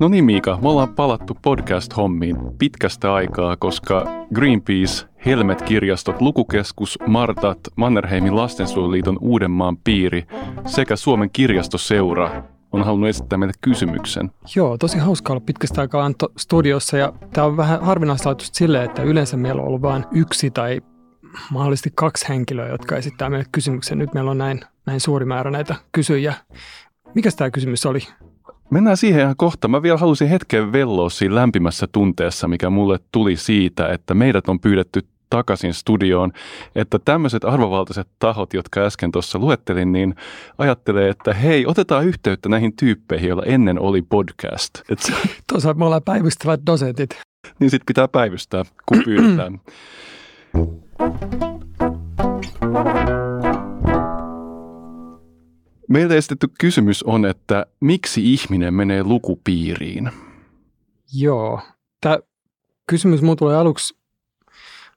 No niin Miika, me ollaan palattu podcast-hommiin pitkästä aikaa, koska Greenpeace, Helmet-kirjastot, Lukukeskus, Martat, Mannerheimin lastensuojeluliiton Uudenmaan piiri sekä Suomen kirjastoseura on halunnut esittää meille kysymyksen. Joo, tosi hauska olla pitkästä aikaa Antto studiossa ja tämä on vähän harvinaislaatuista silleen, että yleensä meillä on ollut vain yksi tai mahdollisesti kaksi henkilöä, jotka esittää meille kysymyksen. Nyt meillä on näin, näin suuri määrä näitä kysyjiä. Mikä tämä kysymys oli? Mennään siihen ihan kohta. Mä vielä halusin hetken velloa siinä lämpimässä tunteessa, mikä mulle tuli siitä, että meidät on pyydetty takaisin studioon, että tämmöiset arvovaltaiset tahot, jotka äsken tuossa luettelin, niin ajattelee, että hei, otetaan yhteyttä näihin tyyppeihin, joilla ennen oli podcast. Et se, Tuossa me ollaan päivystävät dosentit. niin sitten pitää päivystää, kun pyydetään. Meiltä esitetty kysymys on, että miksi ihminen menee lukupiiriin? Joo. Tämä kysymys mulla tulee aluksi,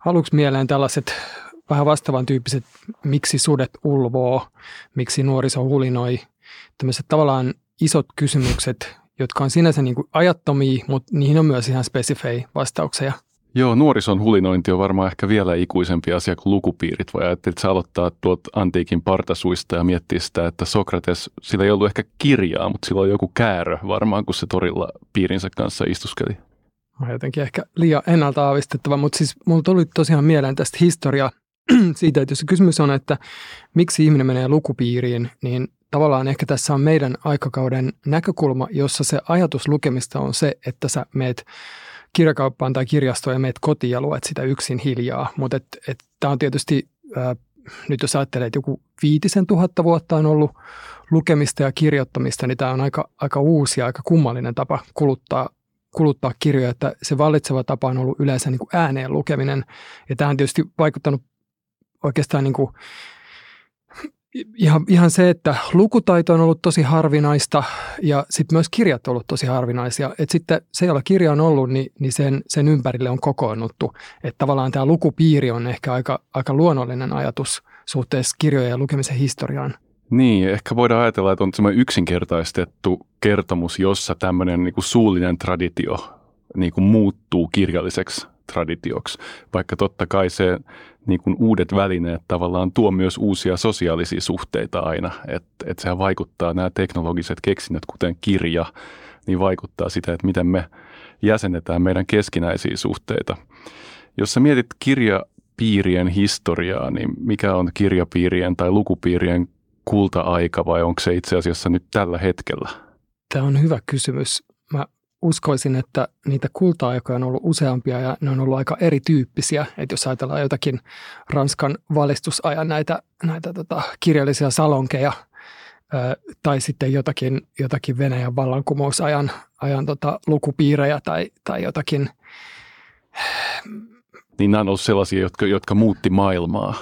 aluksi mieleen tällaiset vähän vastaavan tyyppiset, miksi sudet ulvoo, miksi nuoriso hulinoi. Tämmöiset tavallaan isot kysymykset, jotka on sinänsä niin kuin ajattomia, mutta niihin on myös ihan spesifejä vastauksia. Joo, nuorison hulinointi on varmaan ehkä vielä ikuisempi asia kuin lukupiirit. Voi ajatella, että se aloittaa tuolta antiikin partasuista ja miettiä sitä, että Sokrates, sillä ei ollut ehkä kirjaa, mutta sillä oli joku käärö varmaan, kun se torilla piirinsä kanssa istuskeli. Mä jotenkin ehkä liian ennalta aavistettava, mutta siis mulla tuli tosiaan mieleen tästä historiaa siitä, että jos kysymys on, että miksi ihminen menee lukupiiriin, niin tavallaan ehkä tässä on meidän aikakauden näkökulma, jossa se ajatus lukemista on se, että sä meet kirjakauppaan tai kirjastoon ja meet kotiin ja luet sitä yksin hiljaa. Mutta tämä on tietysti, ää, nyt jos ajattelee, että joku viitisen tuhatta vuotta on ollut lukemista ja kirjoittamista, niin tämä on aika, aika uusi ja aika kummallinen tapa kuluttaa, kuluttaa kirjoja, että se vallitseva tapa on ollut yleensä niin kuin ääneen lukeminen. Ja tämä on tietysti vaikuttanut oikeastaan niin kuin ihan, ihan se, että lukutaito on ollut tosi harvinaista ja sitten myös kirjat on ollut tosi harvinaisia. Et sitten se, jolla kirja on ollut, niin, niin sen, sen ympärille on kokoonnuttu. Että tavallaan tämä lukupiiri on ehkä aika, aika luonnollinen ajatus suhteessa kirjojen ja lukemisen historiaan. Niin, ehkä voidaan ajatella, että on semmoinen yksinkertaistettu kertomus, jossa tämmöinen niin kuin suullinen traditio niin kuin muuttuu kirjalliseksi traditioksi, vaikka totta kai se niin kuin uudet välineet tavallaan tuo myös uusia sosiaalisia suhteita aina, että et sehän vaikuttaa nämä teknologiset keksinnöt, kuten kirja, niin vaikuttaa sitä, että miten me jäsennetään meidän keskinäisiä suhteita. Jos sä mietit kirjapiirien historiaa, niin mikä on kirjapiirien tai lukupiirien kulta-aika vai onko se itse asiassa nyt tällä hetkellä? Tämä on hyvä kysymys. Mä uskoisin, että niitä kulta-aikoja on ollut useampia ja ne on ollut aika erityyppisiä. Että jos ajatellaan jotakin Ranskan valistusajan näitä, näitä tota, kirjallisia salonkeja ää, tai sitten jotakin, jotakin Venäjän vallankumousajan ajan, tota, lukupiirejä tai, tai jotakin. Niin nämä on ollut sellaisia, jotka, jotka muutti maailmaa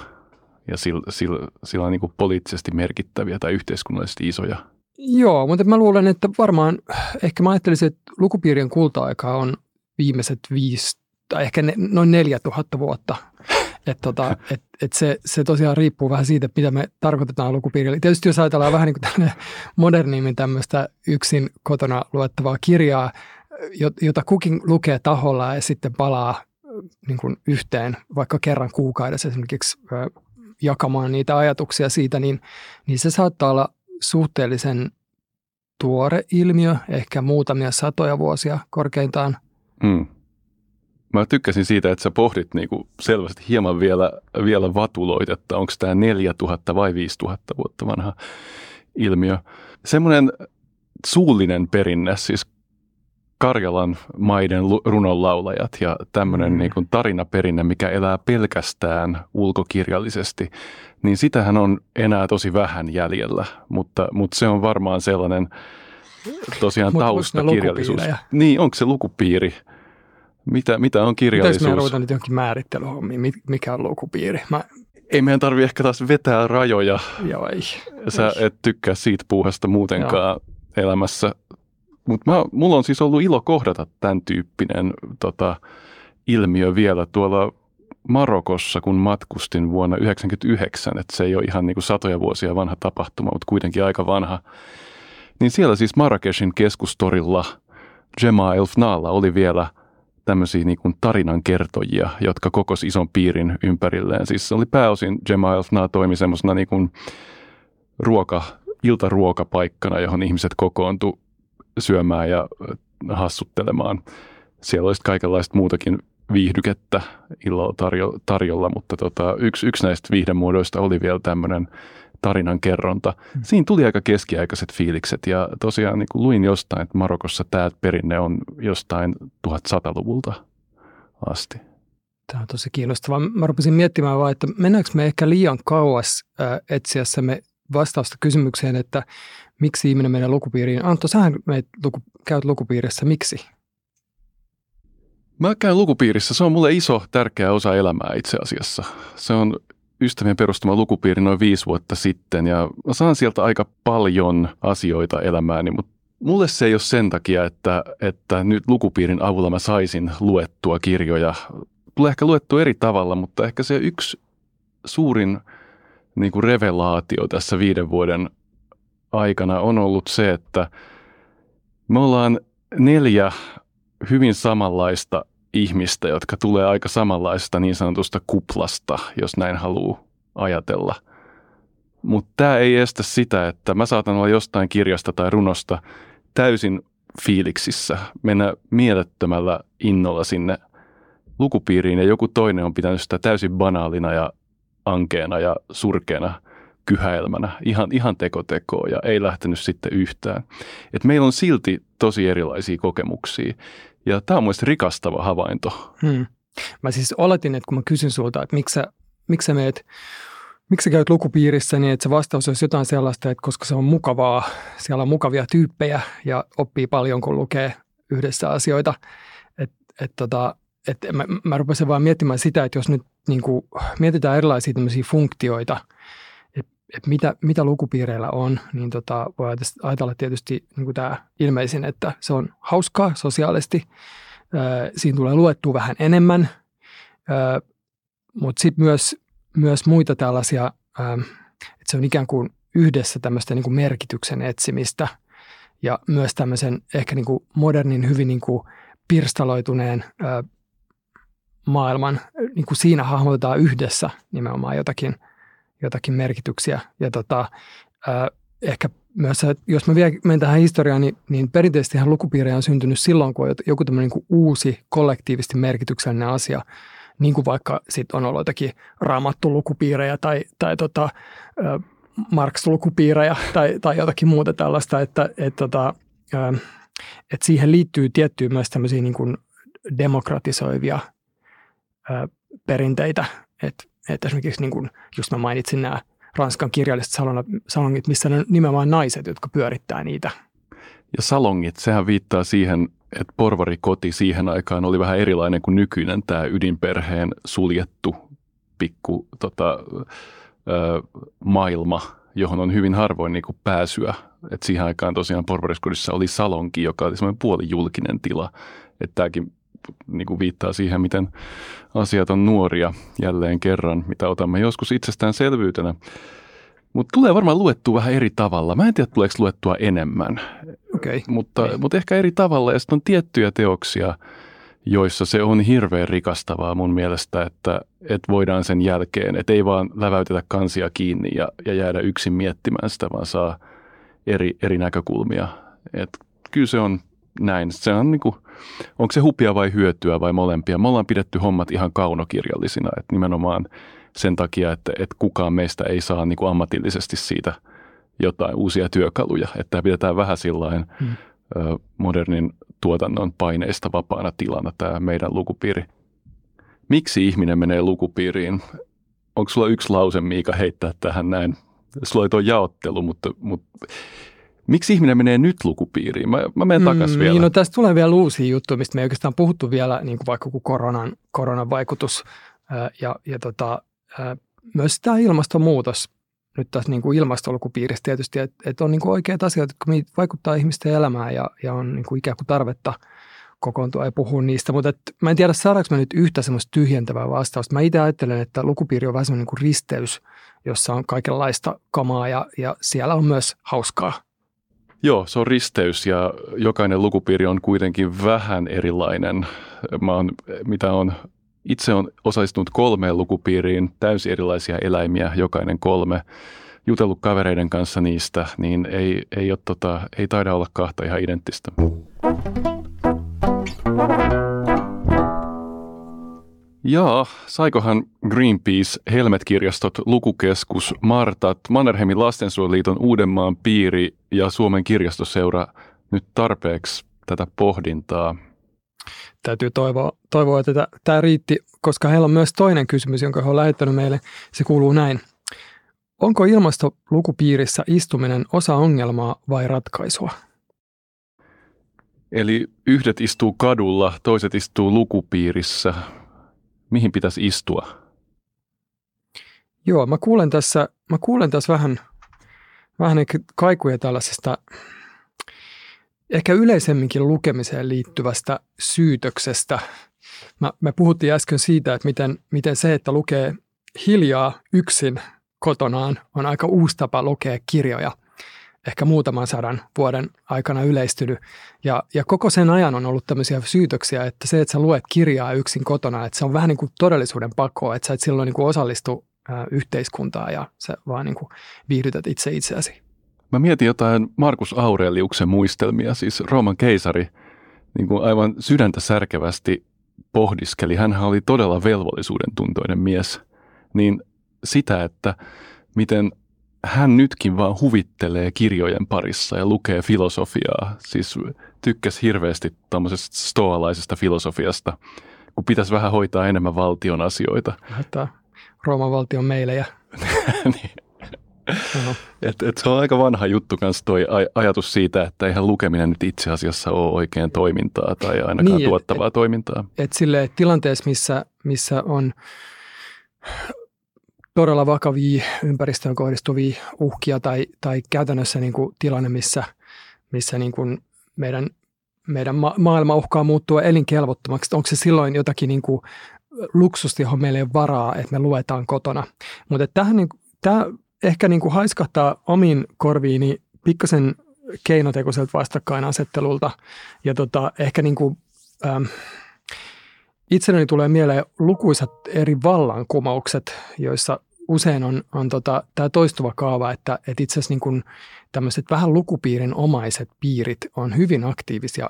ja sillä, sillä, sillä niin kuin poliittisesti merkittäviä tai yhteiskunnallisesti isoja Joo, mutta mä luulen, että varmaan, ehkä mä ajattelisin, että lukupiirien kulta-aika on viimeiset viisi tai ehkä ne, noin neljä tuhatta vuotta. Että tota, et, et se, se tosiaan riippuu vähän siitä, mitä me tarkoitetaan lukupiirillä. Tietysti jos ajatellaan vähän niin kuin modernimmin tämmöistä yksin kotona luettavaa kirjaa, jota kukin lukee taholla ja sitten palaa niin kuin yhteen vaikka kerran kuukaudessa esimerkiksi jakamaan niitä ajatuksia siitä, niin, niin se saattaa olla suhteellisen tuore ilmiö, ehkä muutamia satoja vuosia korkeintaan. Mm. Mä tykkäsin siitä, että sä pohdit niinku selvästi hieman vielä, vielä vatuloit, että onko tämä 4000 vai 5000 vuotta vanha ilmiö. Semmoinen suullinen perinne, siis Karjalan maiden runonlaulajat ja tämmöinen mm. niin kuin tarinaperinne, mikä elää pelkästään ulkokirjallisesti, niin sitähän on enää tosi vähän jäljellä, mutta, mutta se on varmaan sellainen tosiaan taustakirjallisuus. Niin, onko se lukupiiri? Mitä, mitä on kirjallisuus? Pitäisikö me ruveta nyt johonkin määrittelyhommiin, mikä on lukupiiri? Mä... Ei meidän tarvi ehkä taas vetää rajoja. Joo, ei. Sä ei. et tykkää siitä puuhasta muutenkaan Joo. elämässä. Mutta mulla on siis ollut ilo kohdata tämän tyyppinen tota, ilmiö vielä tuolla Marokossa, kun matkustin vuonna 1999, että se ei ole ihan niin kuin satoja vuosia vanha tapahtuma, mutta kuitenkin aika vanha, Niin siellä siis Marrakeshin keskustorilla Jema Elfnaalla oli vielä tämmöisiä niin tarinankertojia, jotka kokosi ison piirin ympärilleen. Siis se oli pääosin Jema Elfnaa toimi semmoisena niin kuin ruoka, iltaruokapaikkana, johon ihmiset kokoontu syömään ja hassuttelemaan. Siellä olisi kaikenlaista muutakin viihdykettä illalla tarjo, tarjolla, mutta tota, yksi, yksi näistä viihdemuodoista oli vielä tämmöinen tarinan kerronta. Hmm. Siinä tuli aika keskiaikaiset fiilikset ja tosiaan niin kuin luin jostain, että Marokossa tämä perinne on jostain 1100-luvulta asti. Tämä on tosi kiinnostavaa. Mä rupesin miettimään vaan, että mennäänkö me ehkä liian kauas äh, etsiessämme vastausta kysymykseen, että miksi ihminen menee lukupiiriin. Antto, sähän luku, käyt lukupiirissä. Miksi? Mä käyn lukupiirissä. Se on mulle iso, tärkeä osa elämää itse asiassa. Se on ystävien perustama lukupiiri noin viisi vuotta sitten ja mä saan sieltä aika paljon asioita elämääni, mutta mulle se ei ole sen takia, että, että nyt lukupiirin avulla mä saisin luettua kirjoja. Tulee ehkä luettua eri tavalla, mutta ehkä se yksi suurin niin kuin revelaatio tässä viiden vuoden aikana on ollut se, että me ollaan neljä hyvin samanlaista ihmistä, jotka tulee aika samanlaista niin sanotusta kuplasta, jos näin haluaa ajatella. Mutta tämä ei estä sitä, että mä saatan olla jostain kirjasta tai runosta täysin fiiliksissä, mennä mielettömällä innolla sinne lukupiiriin ja joku toinen on pitänyt sitä täysin banaalina ja ankeena ja surkeana kyhäelmänä, ihan, ihan tekotekoa ja ei lähtenyt sitten yhtään. Et meillä on silti tosi erilaisia kokemuksia. Ja tämä on mielestäni rikastava havainto. Hmm. Mä siis oletin, että kun mä kysyn sulta, että miksi sä, miksi sä meet, miksi sä käyt lukupiirissä, niin että se vastaus olisi jotain sellaista, että koska se on mukavaa, siellä on mukavia tyyppejä ja oppii paljon, kun lukee yhdessä asioita. Että et tota, et mä, mä rupesin vaan miettimään sitä, että jos nyt niin kuin, mietitään erilaisia funktioita – että mitä, mitä lukupiireillä on, niin tota, voi ajatella tietysti niin tämä ilmeisin, että se on hauskaa sosiaalisesti. Siinä tulee luettua vähän enemmän, mutta sitten myös, myös muita tällaisia, että se on ikään kuin yhdessä tämmöistä niin kuin merkityksen etsimistä ja myös tämmöisen ehkä niin kuin modernin, hyvin niin kuin pirstaloituneen maailman, niin kuin siinä hahmotetaan yhdessä nimenomaan jotakin – jotakin merkityksiä. Ja tota, äh, ehkä myös, jos mä vielä menen tähän historiaan, niin, niin perinteisesti lukupiirejä on syntynyt silloin, kun on joku tämmöinen niin uusi kollektiivisesti merkityksellinen asia, niin kuin vaikka sit on ollut jotakin raamattu-lukupiirejä tai, tai tota, äh, Marx-lukupiirejä tai, tai jotakin muuta tällaista, että et, tota, äh, et siihen liittyy tiettyä myös tämmöisiä niin demokratisoivia äh, perinteitä, että että esimerkiksi niin kuin, just mä mainitsin nämä Ranskan kirjalliset salongit, missä on nimenomaan naiset, jotka pyörittää niitä. Ja salongit, sehän viittaa siihen, että porvarikoti siihen aikaan oli vähän erilainen kuin nykyinen tämä ydinperheen suljettu pikku tota, ö, maailma, johon on hyvin harvoin niin kuin pääsyä. Et siihen aikaan tosiaan porvariskodissa oli salonki, joka oli semmoinen puolijulkinen tila. Että tämäkin niin kuin viittaa siihen, miten asiat on nuoria jälleen kerran, mitä otamme joskus itsestäänselvyytenä. Mutta tulee varmaan luettua vähän eri tavalla. Mä en tiedä, tuleeko luettua enemmän, okay. mutta, okay. mutta ehkä eri tavalla. Ja sitten on tiettyjä teoksia, joissa se on hirveän rikastavaa mun mielestä, että, että voidaan sen jälkeen, että ei vaan läväytetä kansia kiinni ja, ja jäädä yksin miettimään sitä, vaan saa eri, eri näkökulmia. Et kyllä se on näin. Se on niin kuin, onko se hupia vai hyötyä vai molempia. Me ollaan pidetty hommat ihan kaunokirjallisina, että nimenomaan sen takia, että, että kukaan meistä ei saa niin kuin ammatillisesti siitä jotain uusia työkaluja. Että pidetään vähän sillain hmm. modernin tuotannon paineista vapaana tilana tämä meidän lukupiiri. Miksi ihminen menee lukupiiriin? Onko sulla yksi lause, Miika, heittää tähän näin? Sulla ei tuo jaottelu, mutta, mutta Miksi ihminen menee nyt lukupiiriin? Mä, mä menen takaisin mm, vielä. Niin, no tästä tulee vielä uusia juttuja, mistä me ei oikeastaan puhuttu vielä, niin kuin vaikka koronan, koronan vaikutus ja, ja tota, myös tämä ilmastonmuutos nyt tässä niin kuin ilmastolukupiirissä tietysti, että, että on niin kuin oikeat asiat, jotka vaikuttaa ihmisten elämään ja, ja on niin kuin ikään kuin tarvetta kokoontua ja puhua niistä, mutta et, mä en tiedä saadaanko mä nyt yhtä semmoista tyhjentävää vastausta. Mä itse ajattelen, että lukupiiri on vähän semmoinen niin kuin risteys, jossa on kaikenlaista kamaa ja, ja siellä on myös hauskaa Joo, se on risteys ja jokainen lukupiiri on kuitenkin vähän erilainen. Mä oon, mitä on, itse on osallistunut kolmeen lukupiiriin, täysin erilaisia eläimiä, jokainen kolme. Jutellut kavereiden kanssa niistä, niin ei, ei, ole, tota, ei taida olla kahta ihan identtistä. Jaa, saikohan Greenpeace, Helmet-kirjastot, Lukukeskus, Martat, Mannerheimin lastensuojeliiton Uudenmaan piiri ja Suomen kirjastoseura nyt tarpeeksi tätä pohdintaa? Täytyy toivoa, toivoa että tämä riitti, koska heillä on myös toinen kysymys, jonka he on lähettänyt meille. Se kuuluu näin. Onko ilmastolukupiirissä istuminen osa ongelmaa vai ratkaisua? Eli yhdet istuu kadulla, toiset istuu lukupiirissä mihin pitäisi istua? Joo, mä kuulen tässä, mä kuulen tässä vähän, vähän kaikuja tällaisesta ehkä yleisemminkin lukemiseen liittyvästä syytöksestä. Mä, me puhuttiin äsken siitä, että miten, miten se, että lukee hiljaa yksin kotonaan, on aika uusi tapa lukea kirjoja ehkä muutaman sadan vuoden aikana yleistynyt. Ja, ja koko sen ajan on ollut tämmöisiä syytöksiä, että se, että sä luet kirjaa yksin kotona, että se on vähän niin kuin todellisuuden pakko, että sä et silloin niin kuin osallistu yhteiskuntaa ja sä vaan niin kuin viihdytät itse itseäsi. Mä mietin jotain Markus Aureliuksen muistelmia, siis Rooman keisari niin kuin aivan sydäntä särkevästi pohdiskeli. Hän oli todella velvollisuuden tuntoinen mies. Niin sitä, että miten hän nytkin vaan huvittelee kirjojen parissa ja lukee filosofiaa. Siis tykkäs hirveästi tämmöisestä stoalaisesta filosofiasta, kun pitäisi vähän hoitaa enemmän valtion asioita. Haittaa Rooman valtion meille ja... niin. et, et se on aika vanha juttu kanssa toi aj- ajatus siitä, että eihän lukeminen nyt itse asiassa ole oikein toimintaa tai ainakaan niin, tuottavaa et, toimintaa. Et, et sille tilanteessa, missä, missä on todella ympäristöön kohdistuvia uhkia tai, tai käytännössä niin kuin tilanne, missä, missä niin kuin meidän, meidän ma- maailma uhkaa muuttua elinkelvottomaksi. Onko se silloin jotakin niin kuin luksusta, johon meillä ei ole varaa, että me luetaan kotona. Mutta tähän niin, tämä ehkä niin kuin haiskahtaa omiin korviini pikkasen keinotekoiselta vastakkainasettelulta ja tota, ehkä niin kuin, ähm, Itselleni tulee mieleen lukuisat eri vallankumoukset, joissa usein on, on tota, tämä toistuva kaava, että, että itse asiassa niin tämmöiset vähän lukupiirin omaiset piirit on hyvin aktiivisia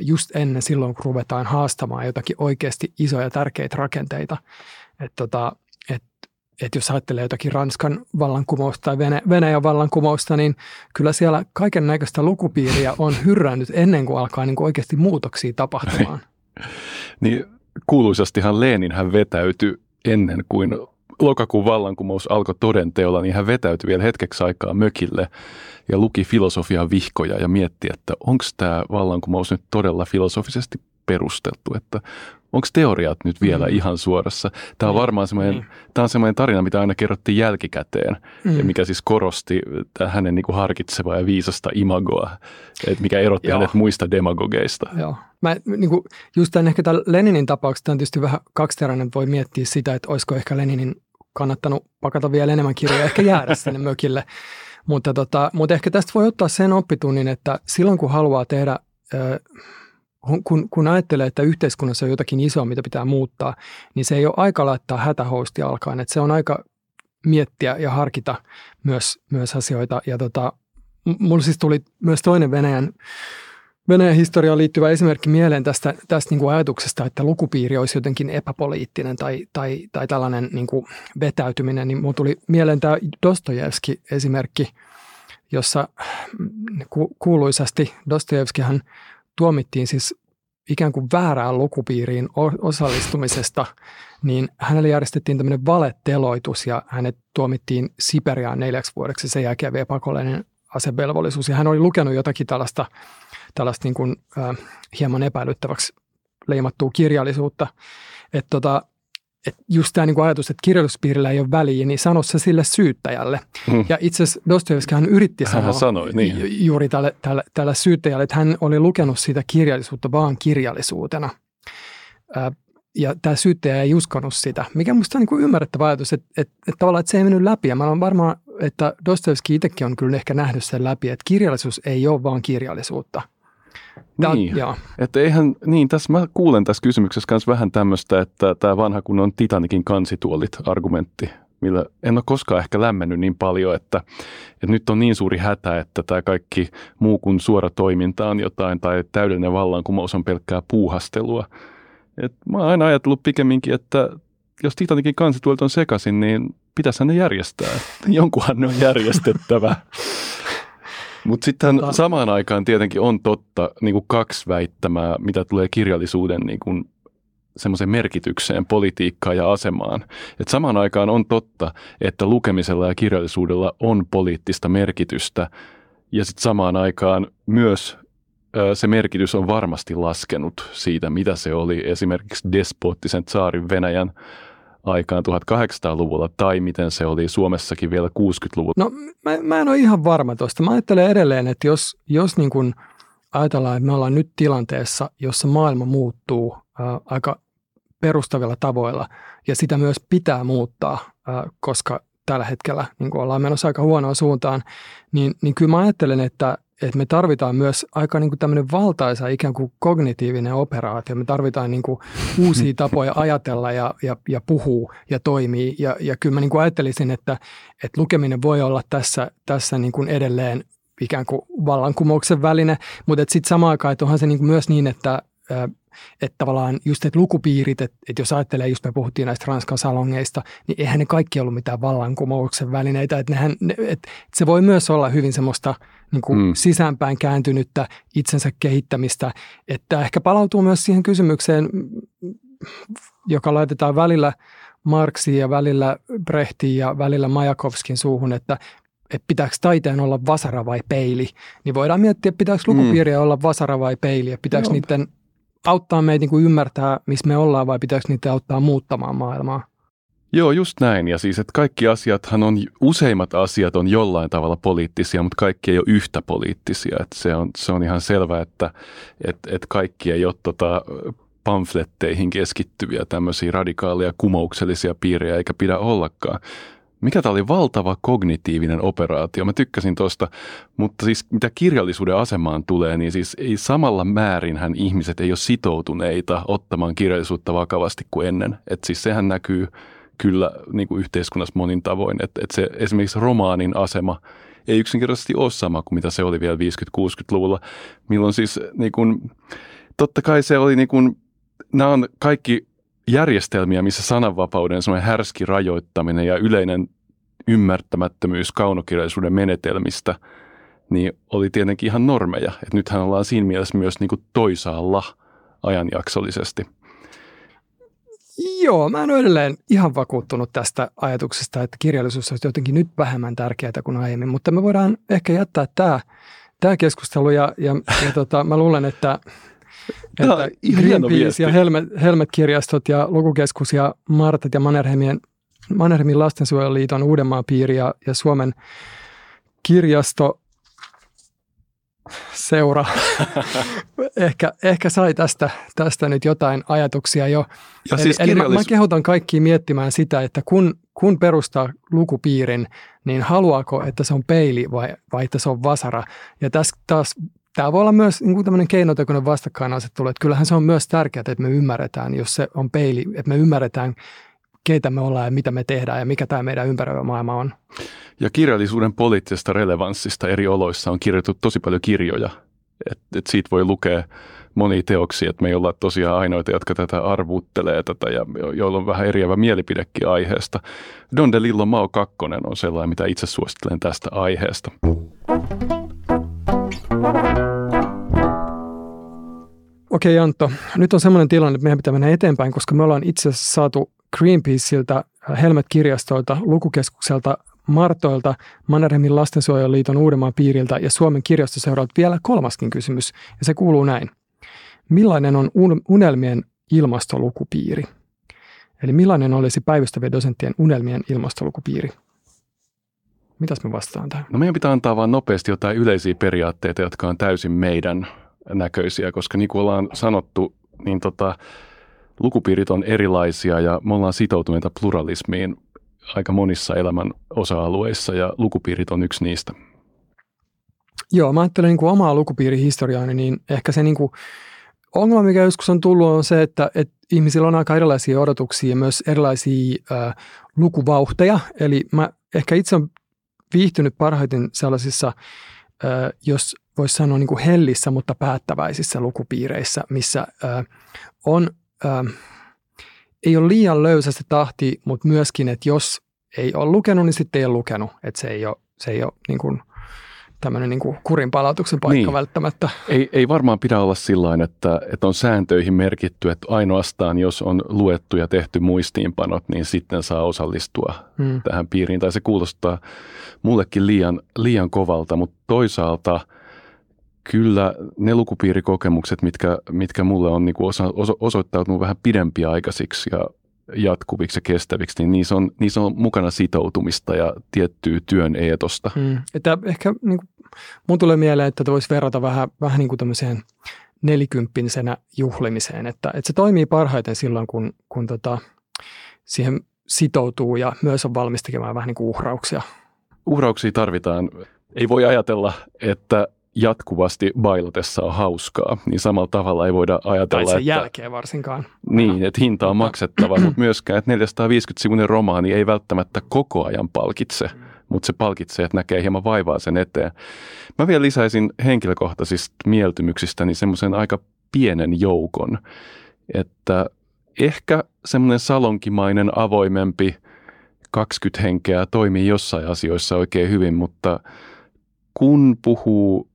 just ennen silloin, kun ruvetaan haastamaan jotakin oikeasti isoja tärkeitä rakenteita. Että tota, et, et jos ajattelee jotakin Ranskan vallankumousta tai Venäjän vallankumousta, niin kyllä siellä kaiken näköistä lukupiiriä on hyrrännyt ennen kuin alkaa niin kuin oikeasti muutoksia tapahtumaan. niin kuuluisastihan Lenin hän vetäytyi ennen kuin lokakuun vallankumous alkoi todenteolla, niin hän vetäytyi vielä hetkeksi aikaa mökille ja luki filosofian vihkoja ja mietti, että onko tämä vallankumous nyt todella filosofisesti perusteltu, että onko teoriat nyt vielä mm. ihan suorassa. Tämä on mm. varmaan semmoinen, mm. tämä on semmoinen tarina, mitä aina kerrottiin jälkikäteen, mm. ja mikä siis korosti hänen niin kuin harkitsevaa ja viisasta imagoa, että mikä erotti Joo. hänet muista demagogeista. Joo. Mä, niin kuin, just tämän ehkä tämän Leninin tapauksessa on tietysti vähän kaksiteräinen, voi miettiä sitä, että olisiko ehkä Leninin kannattanut pakata vielä enemmän kirjoja, ehkä jäädä sinne mökille. Mutta, tota, mutta ehkä tästä voi ottaa sen oppitunnin, että silloin kun haluaa tehdä, kun, kun ajattelee, että yhteiskunnassa on jotakin isoa, mitä pitää muuttaa, niin se ei ole aika laittaa hätähoustia alkaen. Että se on aika miettiä ja harkita myös, myös asioita. Ja tota, mulla siis tuli myös toinen Venäjän Venäjän historiaan liittyvä esimerkki mieleen tästä, tästä niin kuin ajatuksesta, että lukupiiri olisi jotenkin epäpoliittinen tai, tai, tai tällainen niin kuin vetäytyminen, niin minulle tuli mieleen tämä Dostojevski esimerkki, jossa ku, kuuluisasti Dostojevskihan tuomittiin siis ikään kuin väärään lukupiiriin osallistumisesta, niin hänelle järjestettiin tämmöinen valeteloitus ja hänet tuomittiin Siperiaan neljäksi vuodeksi sen jälkeen vielä pakollinen asevelvollisuus. Ja hän oli lukenut jotakin tällaista tällaista niin kuin, äh, hieman epäilyttäväksi leimattua kirjallisuutta. Että tota, et just tämä niin ajatus, että kirjallisuuspiirillä ei ole väliä, niin sano se sille syyttäjälle. Hmm. Ja itse asiassa Dostoevski hän yritti sanoa hän sanoi, niin. juuri tälle, tälle, tälle syyttäjälle, että hän oli lukenut sitä kirjallisuutta vaan kirjallisuutena. Äh, ja tämä syyttäjä ei uskonut sitä, mikä minusta on niin ymmärrettävä ajatus, että, että, että tavallaan että se ei mennyt läpi. Ja mä olen varmaan että Dostoevski itsekin on kyllä ehkä nähnyt sen läpi, että kirjallisuus ei ole vaan kirjallisuutta. Tämä, niin, joo. että eihän, niin tässä mä kuulen tässä kysymyksessä myös vähän tämmöistä, että tämä vanha kun on Titanikin kansituolit argumentti, millä en ole koskaan ehkä lämmennyt niin paljon, että, että nyt on niin suuri hätä, että tämä kaikki muu kuin suora toiminta on jotain tai täydellinen vallankumous on pelkkää puuhastelua. Et mä oon aina ajatellut pikemminkin, että jos Titanikin kansituolit on sekaisin, niin pitäisi ne järjestää. Jonkunhan ne on järjestettävä. Mutta sitten tota- samaan aikaan tietenkin on totta niin kuin kaksi väittämää, mitä tulee kirjallisuuden niin kuin semmoiseen merkitykseen, politiikkaan ja asemaan. Et samaan aikaan on totta, että lukemisella ja kirjallisuudella on poliittista merkitystä ja sitten samaan aikaan myös se merkitys on varmasti laskenut siitä, mitä se oli esimerkiksi despoottisen saarin Venäjän aikaan 1800-luvulla tai miten se oli Suomessakin vielä 60-luvulla? No mä, mä en ole ihan varma tuosta. Mä ajattelen edelleen, että jos, jos niin kuin ajatellaan, että me ollaan nyt tilanteessa, jossa maailma muuttuu ää, aika perustavilla tavoilla ja sitä myös pitää muuttaa, ää, koska tällä hetkellä niin ollaan menossa aika huonoon suuntaan, niin, niin kyllä mä ajattelen, että että me tarvitaan myös aika niin kuin tämmöinen valtaisa ikään kuin kognitiivinen operaatio. Me tarvitaan niin kuin uusia tapoja ajatella ja, ja, ja puhua ja toimii. Ja, ja kyllä mä niin kuin ajattelisin, että, että lukeminen voi olla tässä, tässä niin kuin edelleen ikään kuin vallankumouksen väline, mutta sitten samaan aikaan, että onhan se niin kuin myös niin, että että tavallaan just että lukupiirit, että, että jos ajattelee, just me puhuttiin näistä Ranskan salongeista, niin eihän ne kaikki ollut mitään vallankumouksen välineitä, että, nehän, ne, että se voi myös olla hyvin semmoista niin kuin mm. sisäänpäin kääntynyttä itsensä kehittämistä, että ehkä palautuu myös siihen kysymykseen, joka laitetaan välillä Marksiin ja välillä Brehtiin ja välillä Majakovskin suuhun, että että pitääkö taiteen olla vasara vai peili, niin voidaan miettiä, että pitääkö lukupiiriä mm. olla vasara vai peili, ja pitääkö Joo. niiden auttaa meitä niin kuin ymmärtää, missä me ollaan vai pitäisikö niitä auttaa muuttamaan maailmaa? Joo, just näin. Ja siis, että kaikki asiathan on, useimmat asiat on jollain tavalla poliittisia, mutta kaikki ei ole yhtä poliittisia. Että se, on, se on ihan selvää, että et, et kaikki ei ole tota, pamfletteihin keskittyviä tämmöisiä radikaaleja kumouksellisia piirejä, eikä pidä ollakaan mikä tämä oli valtava kognitiivinen operaatio. Mä tykkäsin tuosta, mutta siis mitä kirjallisuuden asemaan tulee, niin siis ei samalla määrinhän ihmiset ei ole sitoutuneita ottamaan kirjallisuutta vakavasti kuin ennen. Et siis sehän näkyy kyllä niin kuin yhteiskunnassa monin tavoin, että et se esimerkiksi romaanin asema ei yksinkertaisesti ole sama kuin mitä se oli vielä 50-60-luvulla, milloin siis niin kuin, totta kai se oli niin kuin, nämä on kaikki järjestelmiä, missä sananvapauden härski rajoittaminen ja yleinen ymmärtämättömyys kaunokirjallisuuden menetelmistä, niin oli tietenkin ihan normeja. Et nythän ollaan siinä mielessä myös niin kuin toisaalla ajanjaksollisesti. Joo, mä en ole edelleen ihan vakuuttunut tästä ajatuksesta, että kirjallisuus olisi jotenkin nyt vähemmän tärkeää kuin aiemmin, mutta me voidaan ehkä jättää tämä, tämä keskustelu ja, ja, ja tota, mä luulen, että että Greenpeace ja Helmet, Helmet-kirjastot ja Lukukeskus ja Martat ja Mannerheimien, Mannerheimin lastensuojeluliiton Uudenmaan piiri ja, ja Suomen kirjasto seura ehkä, ehkä sai tästä, tästä nyt jotain ajatuksia jo. Ja eli, siis kirjallis... eli mä, mä kehotan kaikki miettimään sitä, että kun, kun perustaa lukupiirin, niin haluaako, että se on peili vai, vai että se on vasara. Ja tässä taas Tämä voi olla myös niin tämmöinen keinotekoinen vastakkainasettelu, että kyllähän se on myös tärkeää, että me ymmärretään, jos se on peili, että me ymmärretään, keitä me ollaan ja mitä me tehdään ja mikä tämä meidän ympäröivä maailma on. Ja kirjallisuuden poliittisesta relevanssista eri oloissa on kirjoitettu tosi paljon kirjoja. Et, et siitä voi lukea monia teoksia, että me ei olla tosiaan ainoita, jotka tätä arvuuttelee tätä ja joilla on vähän eriävä mielipidekin aiheesta. Don DeLillo Mao 2 on sellainen, mitä itse suosittelen tästä aiheesta. Okei Antto, nyt on sellainen tilanne, että meidän pitää mennä eteenpäin, koska me ollaan itse asiassa saatu Greenpeaceiltä, Helmet-kirjastolta, Lukukeskukselta, Martoilta, Mannerheimin lastensuojeluliiton Uudenmaan piiriltä ja Suomen kirjastoseuralta vielä kolmaskin kysymys, ja se kuuluu näin. Millainen on unelmien ilmastolukupiiri? Eli millainen olisi päivystävien dosenttien unelmien ilmastolukupiiri? Mitäs me vastaan tähän? No meidän pitää antaa vain nopeasti jotain yleisiä periaatteita, jotka on täysin meidän näköisiä, koska niin kuin ollaan sanottu, niin tota, lukupiirit on erilaisia ja me ollaan sitoutuneita pluralismiin aika monissa elämän osa-alueissa ja lukupiirit on yksi niistä. Joo, mä ajattelen niin kuin omaa lukupiirihistoriaani, niin ehkä se niin kuin ongelma, mikä joskus on tullut, on se, että, että ihmisillä on aika erilaisia odotuksia ja myös erilaisia äh, lukuvauhteja. Eli mä ehkä itse olen viihtynyt parhaiten sellaisissa, äh, jos voisi sanoa niin kuin hellissä, mutta päättäväisissä lukupiireissä, missä äh, on, äh, ei ole liian löysä se tahti, mutta myöskin, että jos ei ole lukenut, niin sitten ei ole lukenut. Että se ei ole, se ei ole niin kuin tämmöinen niin kurin palautuksen paikka niin. välttämättä. Ei, ei varmaan pidä olla sillä että, että on sääntöihin merkitty, että ainoastaan jos on luettu ja tehty muistiinpanot, niin sitten saa osallistua hmm. tähän piiriin. Tai se kuulostaa mullekin liian, liian kovalta, mutta toisaalta kyllä ne lukupiirikokemukset, mitkä, mitkä mulle on niin osa, oso, osoittautunut vähän pidempiaikaisiksi ja jatkuviksi ja kestäviksi, niin niissä on, niissä on mukana sitoutumista ja tiettyä työn eetosta. Mm. Että ehkä niin kuin, mun tulee mieleen, että voisi verrata vähän, vähän niin kuin tämmöiseen nelikymppisenä juhlimiseen, että, että se toimii parhaiten silloin, kun, kun tota, siihen sitoutuu ja myös on valmis tekemään vähän niin kuin uhrauksia. Uhrauksia tarvitaan. Ei voi ajatella, että jatkuvasti bailatessa on hauskaa, niin samalla tavalla ei voida ajatella, tai sen että... jälkeen varsinkaan. Niin, että hinta on maksettava, mutta myöskään, että 450-sivuinen romaani ei välttämättä koko ajan palkitse, mm. mutta se palkitsee, että näkee hieman vaivaa sen eteen. Mä vielä lisäisin henkilökohtaisista mieltymyksistä niin semmoisen aika pienen joukon, että ehkä semmoinen salonkimainen, avoimempi 20 henkeä toimii jossain asioissa oikein hyvin, mutta kun puhuu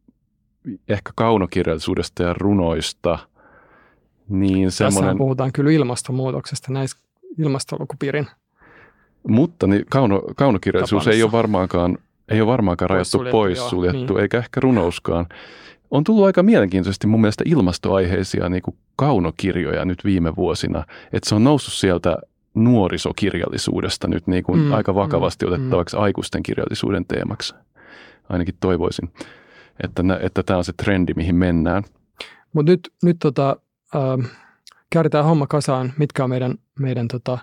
ehkä kaunokirjallisuudesta ja runoista, niin semmoinen... Tässä puhutaan kyllä ilmastonmuutoksesta näissä ilmastolukupiirin Mutta niin kauno, kaunokirjallisuus ei ole varmaankaan, ei ole varmaankaan rajattu pois joo, suljettu, niin. eikä ehkä runouskaan. On tullut aika mielenkiintoisesti mun mielestä ilmastoaiheisia niin kuin kaunokirjoja nyt viime vuosina, että se on noussut sieltä nuorisokirjallisuudesta nyt niin kuin mm, aika vakavasti mm, otettavaksi mm. aikuisten kirjallisuuden teemaksi. Ainakin toivoisin että, että tämä on se trendi, mihin mennään. Mutta nyt, nyt tota, äh, kääritään homma kasaan, mitkä on meidän, meidän tota,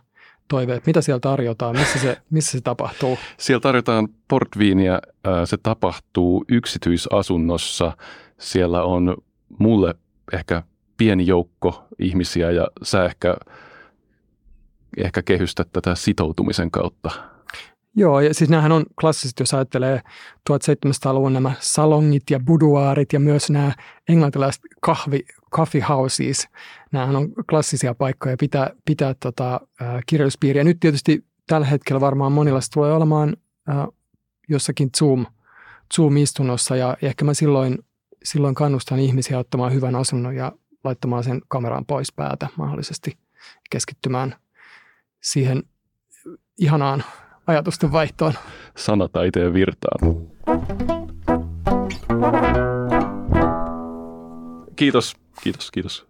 toiveet, mitä siellä tarjotaan, missä se, missä se tapahtuu? Siellä tarjotaan portviiniä, äh, se tapahtuu yksityisasunnossa, siellä on mulle ehkä pieni joukko ihmisiä ja sä ehkä, ehkä kehystät tätä sitoutumisen kautta Joo, ja siis näähän on klassiset, jos ajattelee 1700-luvun nämä salongit ja buduaarit ja myös nämä englantilaiset kahvi, coffee houses. Nämähän on klassisia paikkoja pitää, pitää tota, äh, kirjallisuuspiiriä. Nyt tietysti tällä hetkellä varmaan monilla tulee olemaan äh, jossakin Zoom, Zoom-istunnossa ja ehkä mä silloin, silloin kannustan ihmisiä ottamaan hyvän asunnon ja laittamaan sen kameraan pois päätä mahdollisesti keskittymään siihen ihanaan ajatusten vaihtoon. Sanataiteen virtaan. Kiitos, kiitos, kiitos.